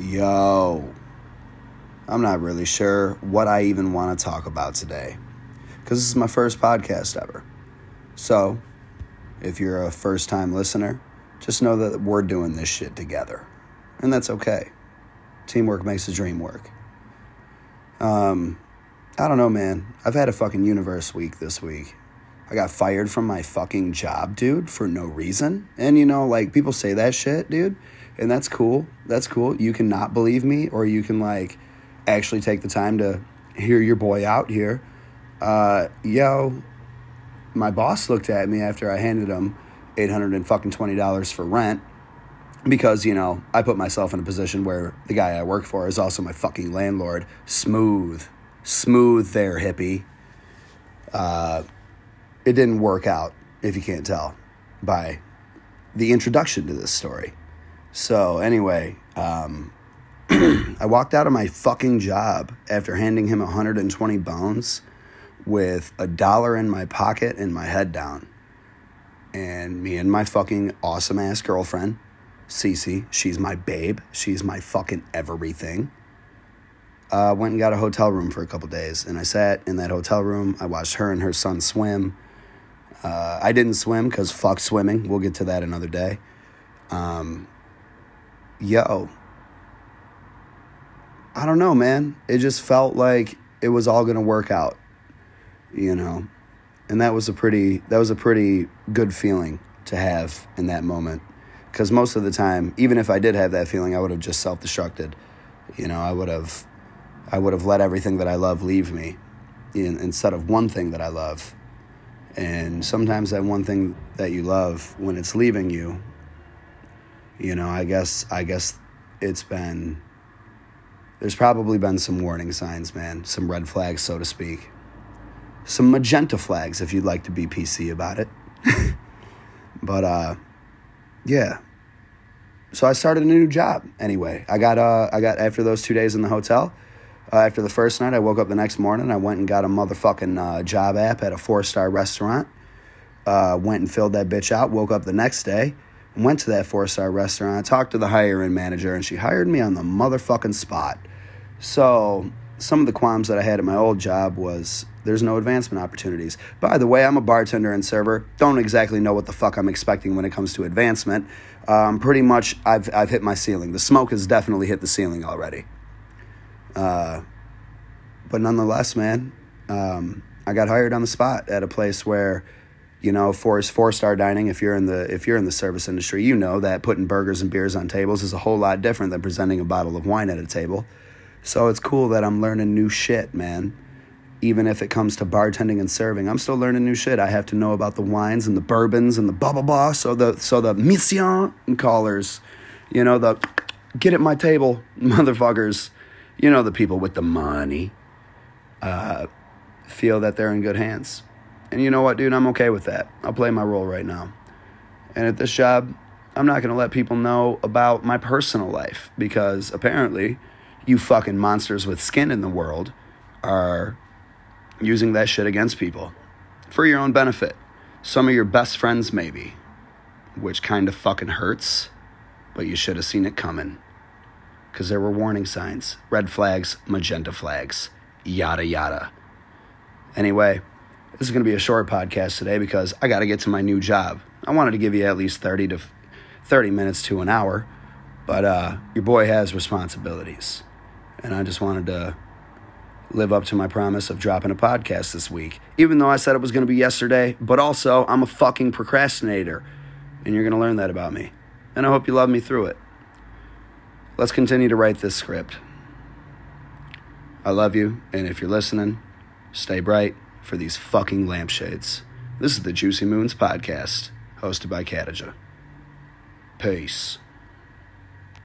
Yo, I'm not really sure what I even want to talk about today because this is my first podcast ever. So, if you're a first time listener, just know that we're doing this shit together. And that's okay. Teamwork makes the dream work. Um, I don't know, man. I've had a fucking universe week this week. I got fired from my fucking job, dude, for no reason. And you know, like people say that shit, dude and that's cool. That's cool. You can not believe me, or you can like actually take the time to hear your boy out here. Uh, yo, my boss looked at me after I handed him eight hundred and fucking twenty dollars for rent because you know I put myself in a position where the guy I work for is also my fucking landlord. Smooth, smooth there, hippie. Uh, it didn't work out if you can't tell by the introduction to this story. So anyway, um, I walked out of my fucking job after handing him 120 bones with a dollar in my pocket and my head down. And me and my fucking awesome ass girlfriend, Cece, she's my babe, she's my fucking everything. Uh, went and got a hotel room for a couple days, and I sat in that hotel room. I watched her and her son swim. Uh, I didn't swim because fuck swimming. We'll get to that another day. Um, yo, I don't know, man. It just felt like it was all going to work out, you know. And that was a pretty that was a pretty good feeling to have in that moment cuz most of the time, even if I did have that feeling, I would have just self-destructed. You know, I would have I would have let everything that I love leave me in, instead of one thing that I love. And sometimes that one thing that you love when it's leaving you you know, I guess I guess it's been there's probably been some warning signs, man, some red flags, so to speak. Some magenta flags if you'd like to be PC about it. but uh yeah. So I started a new job anyway. I got uh I got after those 2 days in the hotel, uh, after the first night, I woke up the next morning. I went and got a motherfucking uh, job app at a four star restaurant. Uh, went and filled that bitch out. Woke up the next day went to that four star restaurant. I talked to the hiring manager, and she hired me on the motherfucking spot. So, some of the qualms that I had at my old job was there's no advancement opportunities. By the way, I'm a bartender and server. Don't exactly know what the fuck I'm expecting when it comes to advancement. Um, pretty much, I've, I've hit my ceiling. The smoke has definitely hit the ceiling already. Uh, but nonetheless, man, um, I got hired on the spot at a place where you know, for four star dining, if you're in the if you're in the service industry, you know that putting burgers and beers on tables is a whole lot different than presenting a bottle of wine at a table. So it's cool that I'm learning new shit, man. Even if it comes to bartending and serving, I'm still learning new shit. I have to know about the wines and the bourbons and the blah blah blah. So the so the mission callers, you know the get at my table, motherfuckers. You know the people with the money. Uh, feel that they're in good hands. And you know what, dude? I'm okay with that. I'll play my role right now. And at this job, I'm not going to let people know about my personal life because apparently you fucking monsters with skin in the world are using that shit against people for your own benefit. Some of your best friends, maybe, which kind of fucking hurts, but you should have seen it coming. Because there were warning signs, red flags, magenta flags, yada yada. Anyway, this is going to be a short podcast today because I got to get to my new job. I wanted to give you at least 30 to 30 minutes to an hour, but uh, your boy has responsibilities. And I just wanted to live up to my promise of dropping a podcast this week, even though I said it was going to be yesterday, but also I'm a fucking procrastinator. And you're going to learn that about me. And I hope you love me through it. Let's continue to write this script. I love you, and if you're listening, stay bright for these fucking lampshades. This is the Juicy Moons Podcast, hosted by Kadija. Peace.